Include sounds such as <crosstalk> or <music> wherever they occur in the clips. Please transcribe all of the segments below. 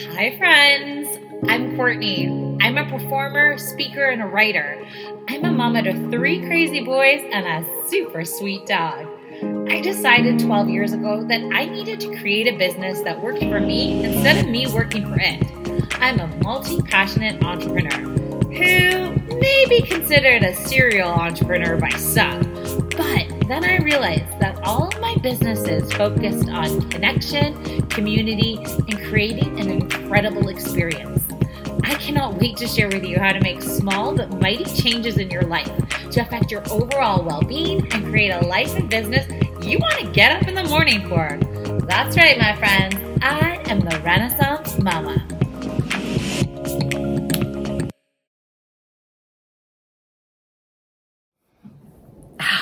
Hi, friends. I'm Courtney. I'm a performer, speaker, and a writer. I'm a mama to three crazy boys and a super sweet dog. I decided 12 years ago that I needed to create a business that worked for me instead of me working for it. I'm a multi passionate entrepreneur who may be considered a serial entrepreneur by some, but then I realized that all of my businesses focused on connection, community, and creating an incredible experience. I cannot wait to share with you how to make small but mighty changes in your life to affect your overall well being and create a life and business you want to get up in the morning for. That's right, my friends. I am the Renaissance Mama.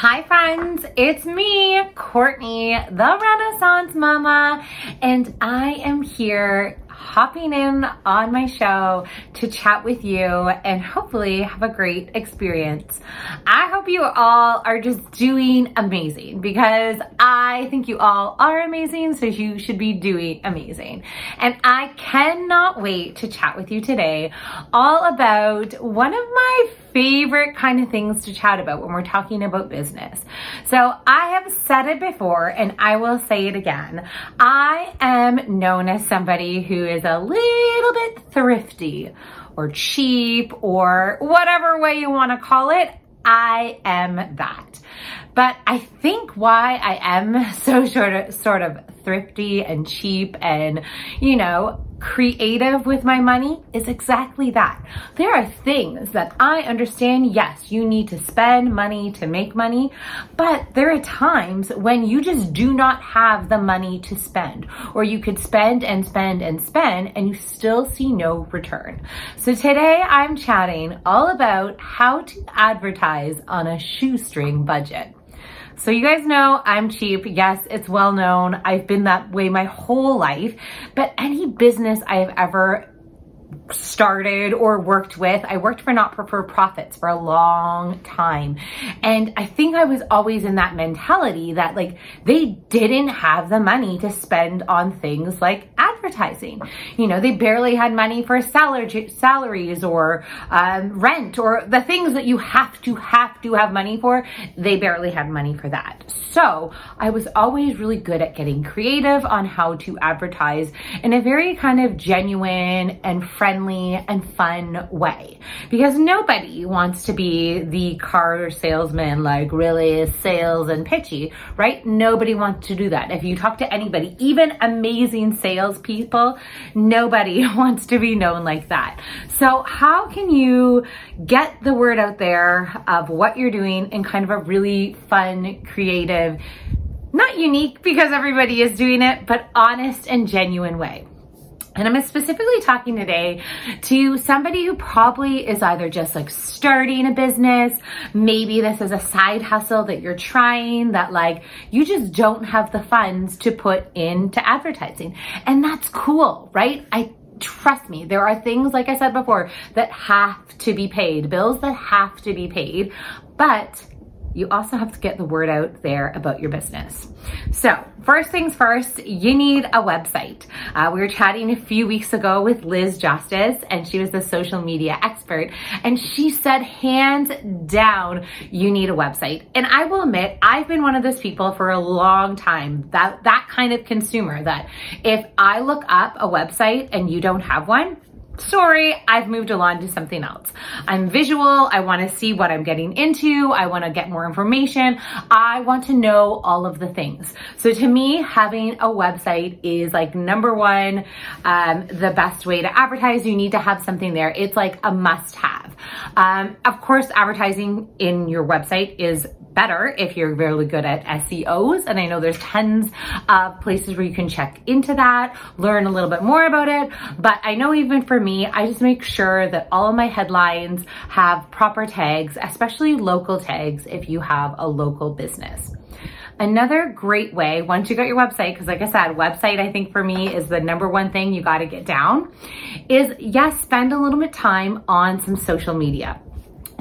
Hi, friends. It's me, Courtney, the Renaissance Mama, and I am here hopping in on my show to chat with you and hopefully have a great experience. I hope you all are just doing amazing because I think you all are amazing, so you should be doing amazing. And I cannot wait to chat with you today all about one of my favorite kind of things to chat about when we're talking about business. So I have said it before and I will say it again. I am known as somebody who is a little bit thrifty or cheap or whatever way you want to call it. I am that. But I think why I am <laughs> so sort of, sort of thrifty and cheap and, you know, creative with my money is exactly that. There are things that I understand, yes, you need to spend money to make money, but there are times when you just do not have the money to spend, or you could spend and spend and spend and you still see no return. So today I'm chatting all about how to advertise on a shoestring budget. So you guys know I'm cheap. Yes, it's well known. I've been that way my whole life, but any business I have ever started or worked with. I worked for not for profits for a long time. And I think I was always in that mentality that like they didn't have the money to spend on things like advertising. You know, they barely had money for salary, salaries or um, rent or the things that you have to have to have money for. They barely had money for that. So I was always really good at getting creative on how to advertise in a very kind of genuine and friendly and fun way because nobody wants to be the car salesman, like really sales and pitchy, right? Nobody wants to do that. If you talk to anybody, even amazing salespeople, nobody <laughs> wants to be known like that. So how can you get the word out there of what you're doing in kind of a really fun, creative, not unique because everybody is doing it, but honest and genuine way? And I'm specifically talking today to somebody who probably is either just like starting a business, maybe this is a side hustle that you're trying that like you just don't have the funds to put into advertising. And that's cool, right? I trust me, there are things, like I said before, that have to be paid, bills that have to be paid, but you also have to get the word out there about your business. So first things first, you need a website. Uh, we were chatting a few weeks ago with Liz Justice and she was the social media expert and she said hands down, you need a website. And I will admit, I've been one of those people for a long time, that, that kind of consumer that if I look up a website and you don't have one, sorry, I've moved along to something else. I'm visual. I want to see what I'm getting into. I want to get more information. I want to know all of the things. So to me, having a website is like number one, um, the best way to advertise. You need to have something there. It's like a must have. Um, of course, advertising in your website is better if you're really good at SEOs. And I know there's tons of places where you can check into that, learn a little bit more about it. But I know even for me, I just make sure that all of my headlines have proper tags, especially local tags if you have a local business. Another great way, once you got your website, because like I said, website I think for me is the number one thing you got to get down, is yes, spend a little bit time on some social media.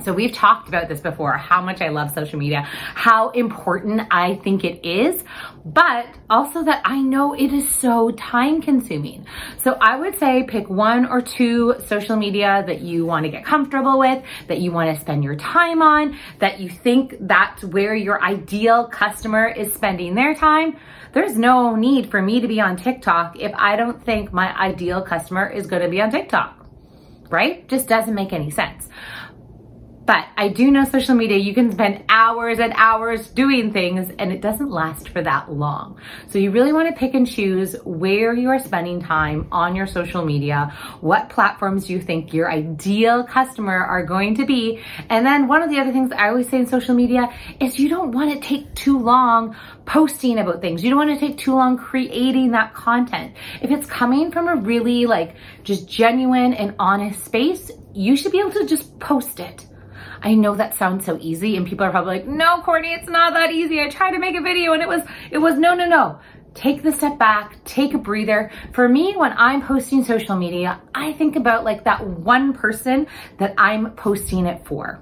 So we've talked about this before, how much I love social media, how important I think it is, but also that I know it is so time consuming. So I would say pick one or two social media that you want to get comfortable with, that you want to spend your time on, that you think that's where your ideal customer is spending their time. There's no need for me to be on TikTok if I don't think my ideal customer is going to be on TikTok right? Just doesn't make any sense. But I do know social media, you can spend hours and hours doing things and it doesn't last for that long. So you really want to pick and choose where you are spending time on your social media, what platforms you think your ideal customer are going to be. And then one of the other things I always say in social media is you don't want to take too long posting about things. You don't want to take too long creating that content. If it's coming from a really like just genuine and honest space, you should be able to just post it I know that sounds so easy and people are probably like, no, Courtney, it's not that easy. I tried to make a video and it was, it was no, no, no take the step back, take a breather. For me, when I'm posting social media, I think about like that one person that I'm posting it for.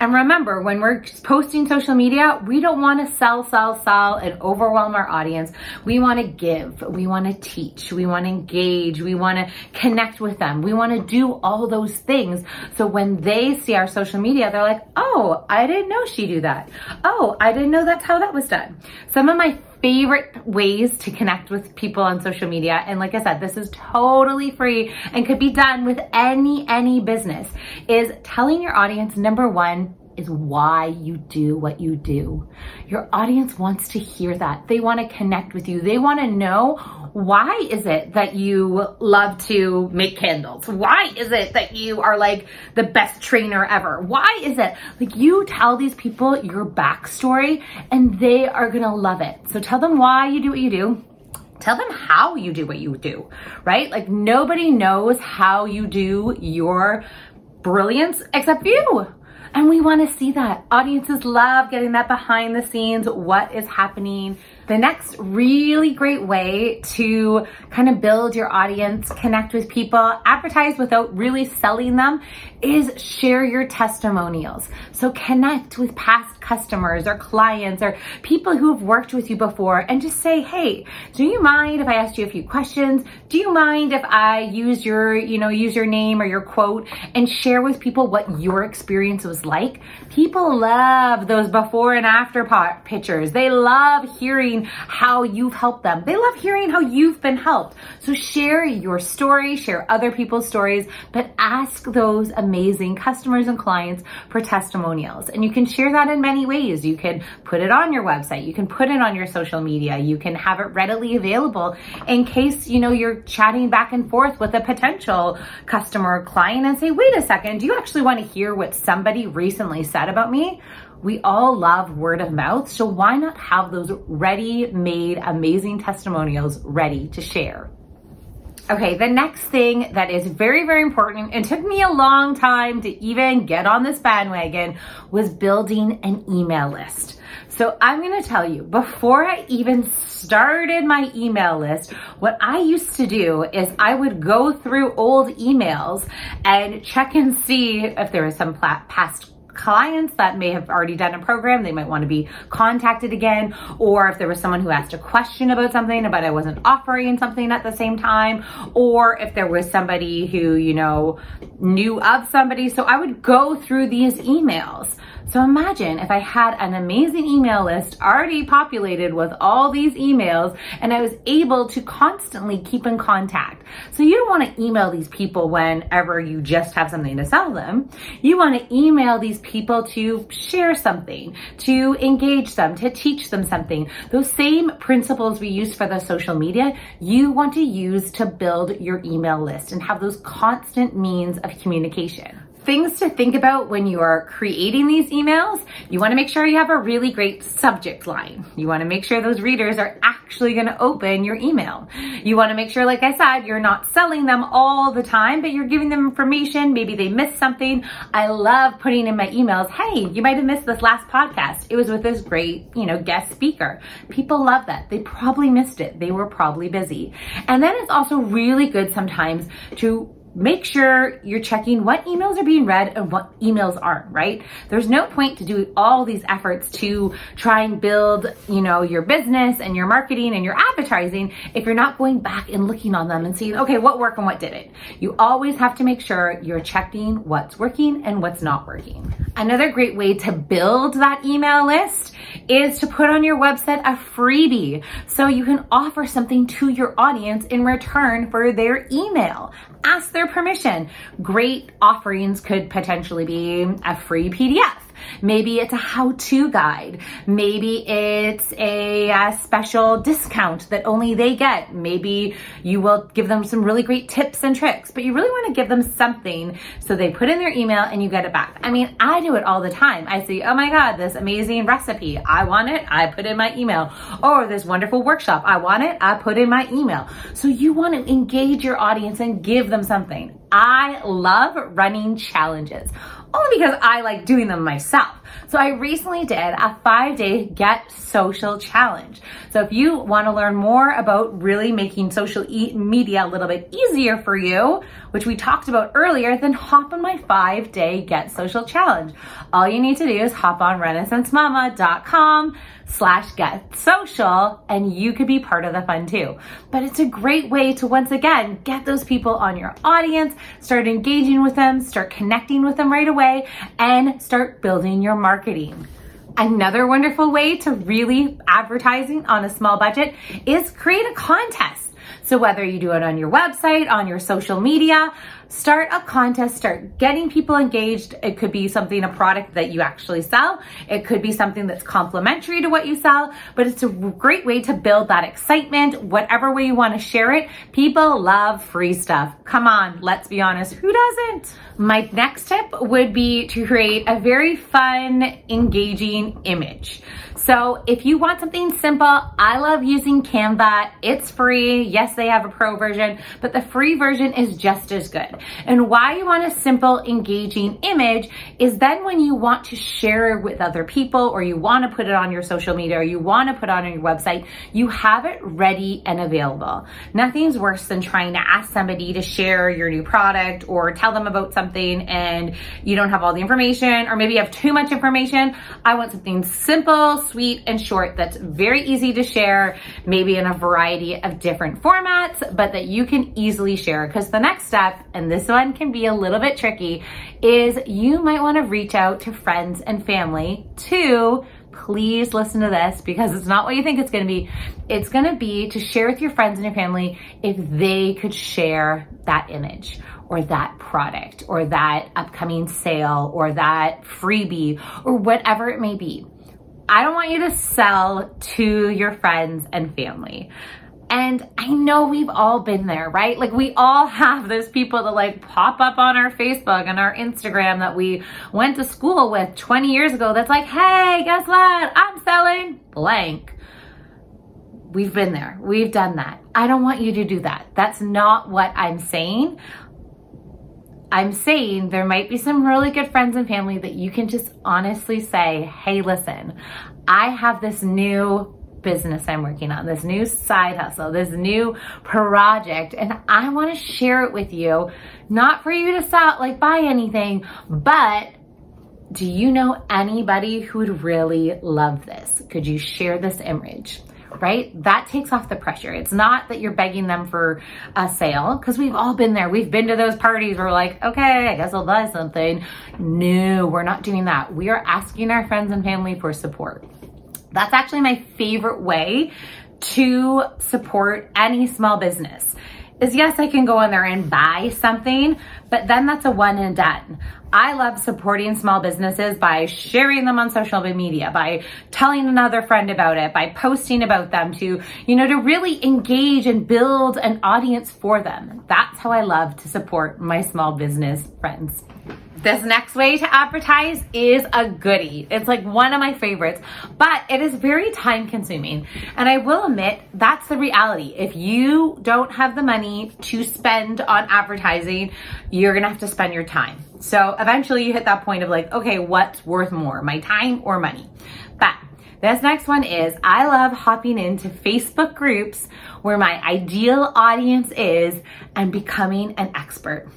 And remember, when we're posting social media, we don't want to sell, sell, sell and overwhelm our audience. We want to give, we want to teach, we want to engage, we want to connect with them. We want to do all those things. So when they see our social media, they're like, oh, I didn't know she do that. Oh, I didn't know that's how that was done. Some of my favorite ways to connect with people on social media. And like I said, this is totally free and could be done with any, any business is telling your audience, number one, is why you do what you do. Your audience wants to hear that. They want to connect with you. They want to know why is it that you love to make candles? Why is it that you are like the best trainer ever? Why is it like you tell these people your backstory and they are going to love it. So tell them why you do what you do. Tell them how you do what you do, right? Like nobody knows how you do your brilliance except you. And we want to see that. Audiences love getting that behind the scenes, what is happening the next really great way to kind of build your audience, connect with people, advertise without really selling them is share your testimonials. So connect with past customers or clients or people who've worked with you before and just say, hey, do you mind if I asked you a few questions? Do you mind if I use your, you know, use your name or your quote and share with people what your experience was like? People love those before and after pictures. They love hearing hearing how you've helped them. They love hearing how you've been helped. So share your story, share other people's stories, but ask those amazing customers and clients for testimonials. And you can share that in many ways. You can put it on your website. You can put it on your social media. You can have it readily available in case, you know, you're chatting back and forth with a potential customer or client and say, wait a second, do you actually want to hear what somebody recently said about me? We all love word of mouth, so why not have those ready made amazing testimonials ready to share? Okay, the next thing that is very, very important and took me a long time to even get on this bandwagon was building an email list. So I'm going to tell you, before I even started my email list, what I used to do is I would go through old emails and check and see if there was some past clients that may have already done a program, they might want to be contacted again, or if there was someone who asked a question about something, but I wasn't offering something at the same time, or if there was somebody who, you know, knew of somebody. So I would go through these emails. So imagine if I had an amazing email list already populated with all these emails and I was able to constantly keep in contact. So you don't want to email these people whenever you just have something to sell them. You want to email these people to share something, to engage them, to teach them something. Those same principles we use for the social media, you want to use to build your email list and have those constant means of communication things to think about when you are creating these emails. You want to make sure you have a really great subject line. You want to make sure those readers are actually going to open your email. You want to make sure, like I said, you're not selling them all the time, but you're giving them information. Maybe they missed something. I love putting in my emails, hey, you might have missed this last podcast. It was with this great, you know, guest speaker. People love that. They probably missed it. They were probably busy. And then it's also really good sometimes to make sure you're checking what emails are being read and what emails aren't, right? There's no point to do all these efforts to try and build, you know, your business and your marketing and your advertising if you're not going back and looking on them and seeing, okay, what worked and what didn't. You always have to make sure you're checking what's working and what's not working. Another great way to build that email list is to put on your website a freebie so you can offer something to your audience in return for their email ask their permission. Great offerings could potentially be a free PDF Maybe it's a how to guide. Maybe it's a, a, special discount that only they get. Maybe you will give them some really great tips and tricks, but you really want to give them something so they put in their email and you get it back. I mean, I do it all the time. I see, oh my God, this amazing recipe. I want it. I put in my email. Or this wonderful workshop. I want it. I put in my email. So you want to engage your audience and give them something. I love running challenges only because I like doing them myself. So I recently did a five day get social challenge. So if you want to learn more about really making social e- media a little bit easier for you, which we talked about earlier, then hop on my five day get social challenge. All you need to do is hop on renaissancemama.com slash get social and you could be part of the fun too. But it's a great way to once again get those people on your audience, start engaging with them, start connecting with them right away, and start building your marketing. Another wonderful way to really advertising on a small budget is create a contest. So whether you do it on your website, on your social media, start a contest, start getting people engaged. It could be something, a product that you actually sell. It could be something that's complementary to what you sell, but it's a great way to build that excitement, whatever way you want to share it. People love free stuff. Come on, let's be honest. Who doesn't? My next tip would be to create a very fun, engaging image. So if you want something simple, I love using Canva. It's free. Yes, they have a pro version, but the free version is just as good. And why you want a simple, engaging image is then when you want to share it with other people or you want to put it on your social media or you want to put it on your website, you have it ready and available. Nothing's worse than trying to ask somebody to share your new product or tell them about something and you don't have all the information or maybe you have too much information. I want something simple, sweet and short that's very easy to share, maybe in a variety of different formats, but that you can easily share. Because the next step, and this one can be a little bit tricky, is you might want to reach out to friends and family to please listen to this because it's not what you think it's going to be. It's going to be to share with your friends and your family if they could share that image or that product or that upcoming sale or that freebie or whatever it may be. I don't want you to sell to your friends and family. And I know we've all been there, right? Like we all have those people that like pop up on our Facebook and our Instagram that we went to school with 20 years ago that's like, hey, guess what? I'm selling blank. We've been there. We've done that. I don't want you to do that. That's not what I'm saying. I'm saying there might be some really good friends and family that you can just honestly say, hey, listen, I have this new business I'm working on, this new side hustle, this new project, and I want to share it with you. Not for you to sell, like buy anything, but do you know anybody who would really love this? Could you share this image? right? That takes off the pressure. It's not that you're begging them for a sale because we've all been there. We've been to those parties where we're like, okay, I guess I'll buy something. No, we're not doing that. We are asking our friends and family for support. That's actually my favorite way to support any small business is yes, I can go in there and buy something, but then that's a one and done. I love supporting small businesses by sharing them on social media, by telling another friend about it, by posting about them to, you know, to really engage and build an audience for them. That's how I love to support my small business friends. This next way to advertise is a goodie. It's like one of my favorites, but it is very time consuming. And I will admit that's the reality. If you don't have the money to spend on advertising, you're gonna have to spend your time. So eventually you hit that point of like, okay, what's worth more, my time or money? But This next one is I love hopping into Facebook groups where my ideal audience is and becoming an expert.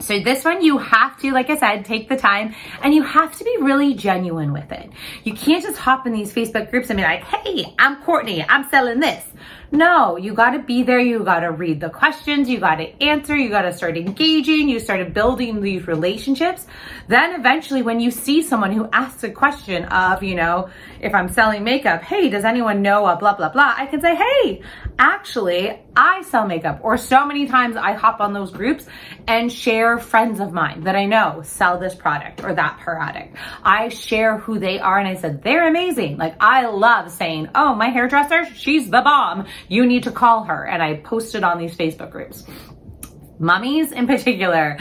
So this one you have to, like I said, take the time and you have to be really genuine with it. You can't just hop in these Facebook groups and be like, hey, I'm Courtney, I'm selling this. No, you got to be there. You got to read the questions. You got to answer. You got to start engaging. You started building these relationships. Then eventually when you see someone who asks a question of, you know, if I'm selling makeup, hey, does anyone know a blah, blah, blah? I can say, hey, actually, I sell makeup. Or so many times I hop on those groups and share friends of mine that I know sell this product or that product. I share who they are and I said, they're amazing. Like I love saying, oh, my hairdresser, she's the bomb. You need to call her. And I posted on these Facebook groups. Mummies in particular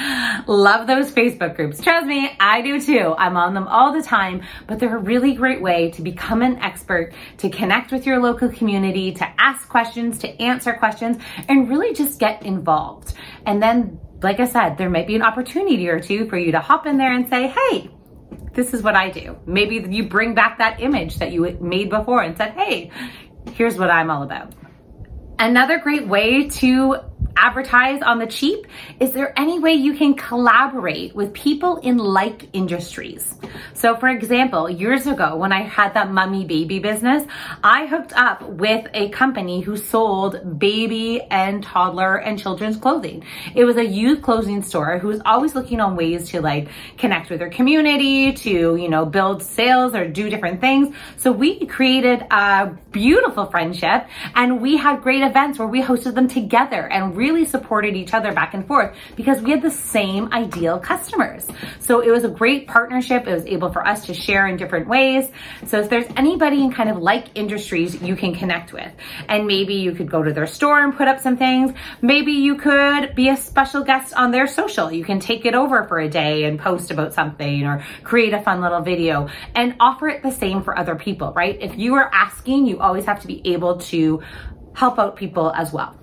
love those Facebook groups. Trust me, I do too. I'm on them all the time, but they're a really great way to become an expert, to connect with your local community, to ask questions, to answer questions, and really just get involved. And then, like I said, there might be an opportunity or two for you to hop in there and say, hey, this is what I do. Maybe you bring back that image that you made before and said, hey, here's what I'm all about. Another great way to advertise on the cheap? Is there any way you can collaborate with people in like industries? So for example, years ago when I had that mummy baby business, I hooked up with a company who sold baby and toddler and children's clothing. It was a youth clothing store who was always looking on ways to like connect with their community, to, you know, build sales or do different things. So we created a beautiful friendship and we had great events where we hosted them together and really supported each other back and forth because we had the same ideal customers. So it was a great partnership. It was able for us to share in different ways. So if there's anybody in kind of like industries you can connect with, and maybe you could go to their store and put up some things. Maybe you could be a special guest on their social. You can take it over for a day and post about something or create a fun little video and offer it the same for other people, right? If you are asking, you always have to be able to help out people as well.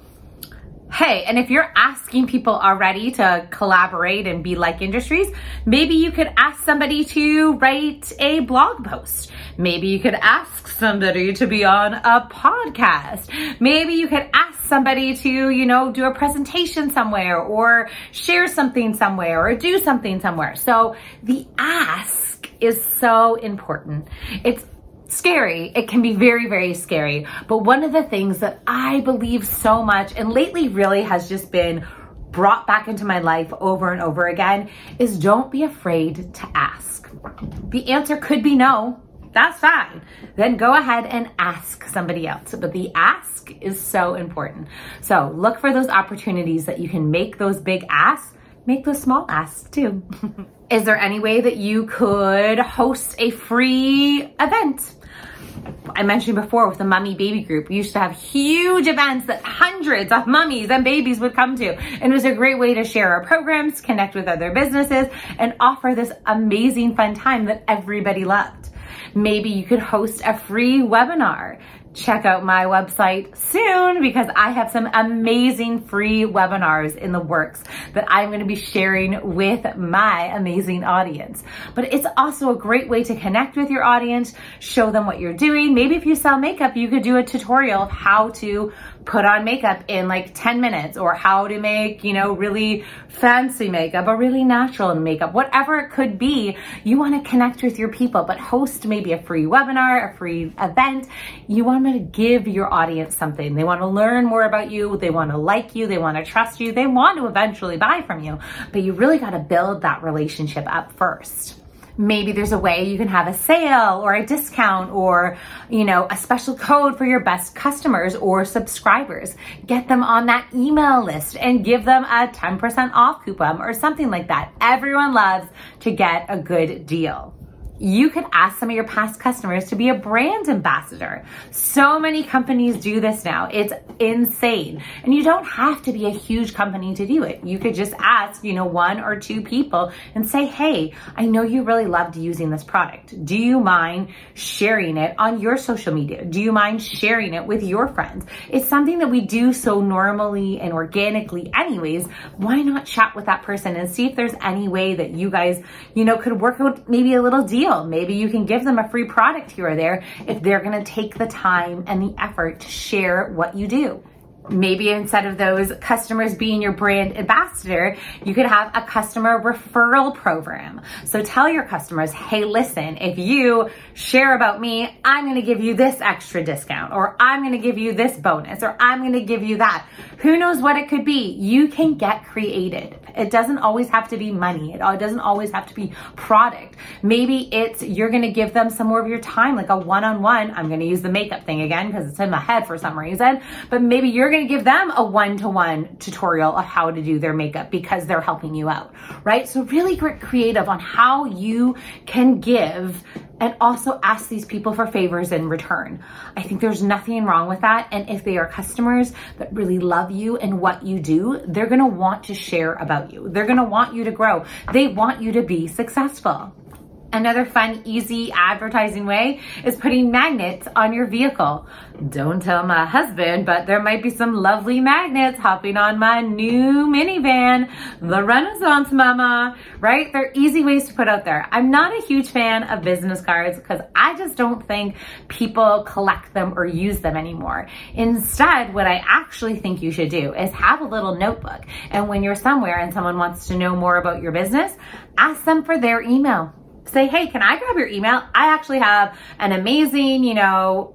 Hey, and if you're asking people already to collaborate and be like industries, maybe you could ask somebody to write a blog post. Maybe you could ask somebody to be on a podcast. Maybe you could ask somebody to, you know, do a presentation somewhere or share something somewhere or do something somewhere. So the ask is so important. It's scary. It can be very, very scary. But one of the things that I believe so much and lately really has just been brought back into my life over and over again is don't be afraid to ask. The answer could be no. That's fine. Then go ahead and ask somebody else. But the ask is so important. So look for those opportunities that you can make those big asks, make those small asks too. <laughs> is there any way that you could host a free event? I mentioned before with the mummy baby group, we used to have huge events that hundreds of mummies and babies would come to. And it was a great way to share our programs, connect with other businesses, and offer this amazing fun time that everybody loved. Maybe you could host a free webinar check out my website soon because I have some amazing free webinars in the works that I'm going to be sharing with my amazing audience. But it's also a great way to connect with your audience, show them what you're doing. Maybe if you sell makeup, you could do a tutorial of how to put on makeup in like 10 minutes or how to make, you know, really fancy makeup or really natural makeup, whatever it could be. You want to connect with your people, but host maybe a free webinar, a free event. You want to give your audience something. They want to learn more about you. They want to like you. They want to trust you. They want to eventually buy from you, but you really got to build that relationship up first maybe there's a way you can have a sale or a discount or, you know, a special code for your best customers or subscribers. Get them on that email list and give them a 10% off coupon or something like that. Everyone loves to get a good deal you could ask some of your past customers to be a brand ambassador. So many companies do this now. It's insane. And you don't have to be a huge company to do it. You could just ask, you know, one or two people and say, Hey, I know you really loved using this product. Do you mind sharing it on your social media? Do you mind sharing it with your friends? It's something that we do so normally and organically anyways. Why not chat with that person and see if there's any way that you guys, you know, could work out maybe a little deal deal. Maybe you can give them a free product here or there if they're going to take the time and the effort to share what you do maybe instead of those customers being your brand ambassador, you could have a customer referral program. So tell your customers, hey, listen, if you share about me, I'm going to give you this extra discount, or I'm going to give you this bonus, or I'm going to give you that. Who knows what it could be? You can get creative. It doesn't always have to be money. It doesn't always have to be product. Maybe it's you're going to give them some more of your time, like a one on one. I'm going to use the makeup thing again because it's in my head for some reason, but maybe you're going to give them a one to one tutorial of how to do their makeup because they're helping you out, right? So really get creative on how you can give and also ask these people for favors in return. I think there's nothing wrong with that. And if they are customers that really love you and what you do, they're gonna want to share about you. They're gonna want you to grow. They want you to be successful. Another fun, easy advertising way is putting magnets on your vehicle. Don't tell my husband, but there might be some lovely magnets hopping on my new minivan, the Renaissance Mama, right? They're easy ways to put out there. I'm not a huge fan of business cards because I just don't think people collect them or use them anymore. Instead, what I actually think you should do is have a little notebook. And when you're somewhere and someone wants to know more about your business, ask them for their email say, hey, can I grab your email? I actually have an amazing, you know,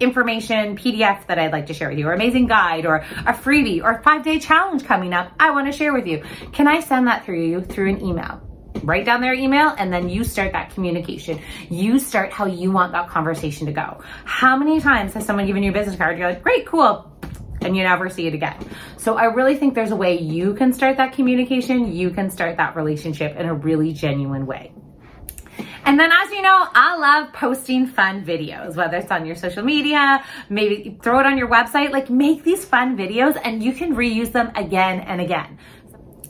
information PDF that I'd like to share with you, or amazing guide, or a freebie, or five day challenge coming up I want to share with you. Can I send that through you through an email? Write down their email and then you start that communication. You start how you want that conversation to go. How many times has someone given you a business card? You're like, great, cool and you never see it again. So I really think there's a way you can start that communication, you can start that relationship in a really genuine way. And then as you know, I love posting fun videos, whether it's on your social media, maybe throw it on your website, like make these fun videos and you can reuse them again and again.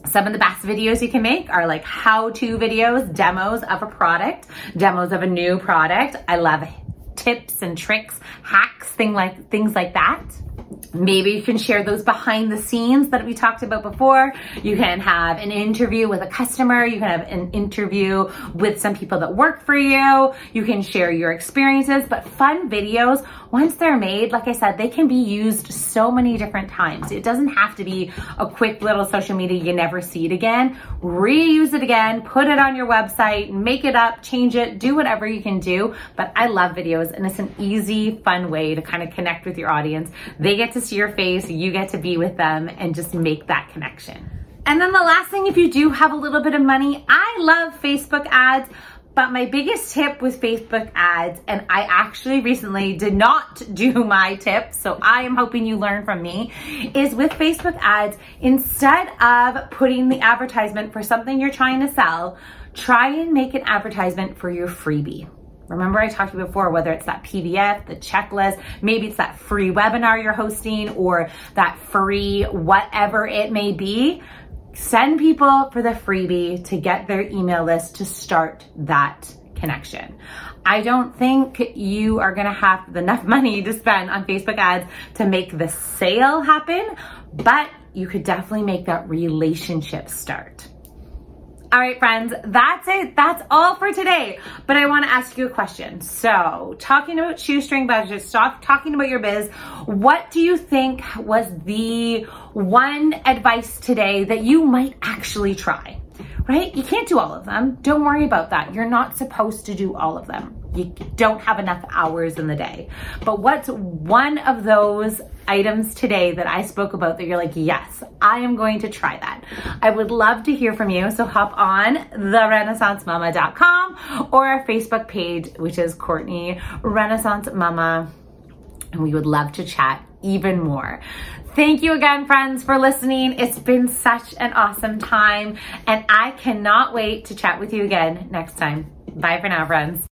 Some of the best videos you can make are like how-to videos, demos of a product, demos of a new product. I love tips and tricks, hacks, thing like things like that. Maybe you can share those behind the scenes that we talked about before. You can have an interview with a customer. You can have an interview with some people that work for you. You can share your experiences, but fun videos, once they're made, like I said, they can be used so many different times. It doesn't have to be a quick little social media, you never see it again. Reuse it again, put it on your website, make it up, change it, do whatever you can do. But I love videos and it's an easy, fun way to kind of connect with your audience. They get to see your face, you get to be with them and just make that connection. And then the last thing, if you do have a little bit of money, I love Facebook ads. But my biggest tip with Facebook ads, and I actually recently did not <laughs> do my tip, so I am hoping you learn from me, is with Facebook ads, instead of putting the advertisement for something you're trying to sell, try and make an advertisement for your freebie. Remember I talked to you before, whether it's that PDF, the checklist, maybe it's that free webinar you're hosting or that free whatever it may be. Send people for the freebie to get their email list to start that connection. I don't think you are gonna have enough <laughs> money to spend on Facebook ads to make the sale happen, but you could definitely make that relationship start. All right, friends, that's it. That's all for today. But I want to ask you a question. So, talking about shoestring budgets, stop talking about your biz. What do you think was the one advice today that you might actually try? Right? You can't do all of them. Don't worry about that. You're not supposed to do all of them you don't have enough hours in the day. But what's one of those items today that I spoke about that you're like, yes, I am going to try that. I would love to hear from you. So hop on therenaissancemama.com or our Facebook page, which is Courtney Renaissance Mama. And we would love to chat even more. Thank you again, friends, for listening. It's been such an awesome time, and I cannot wait to chat with you again next time. Bye for now, friends.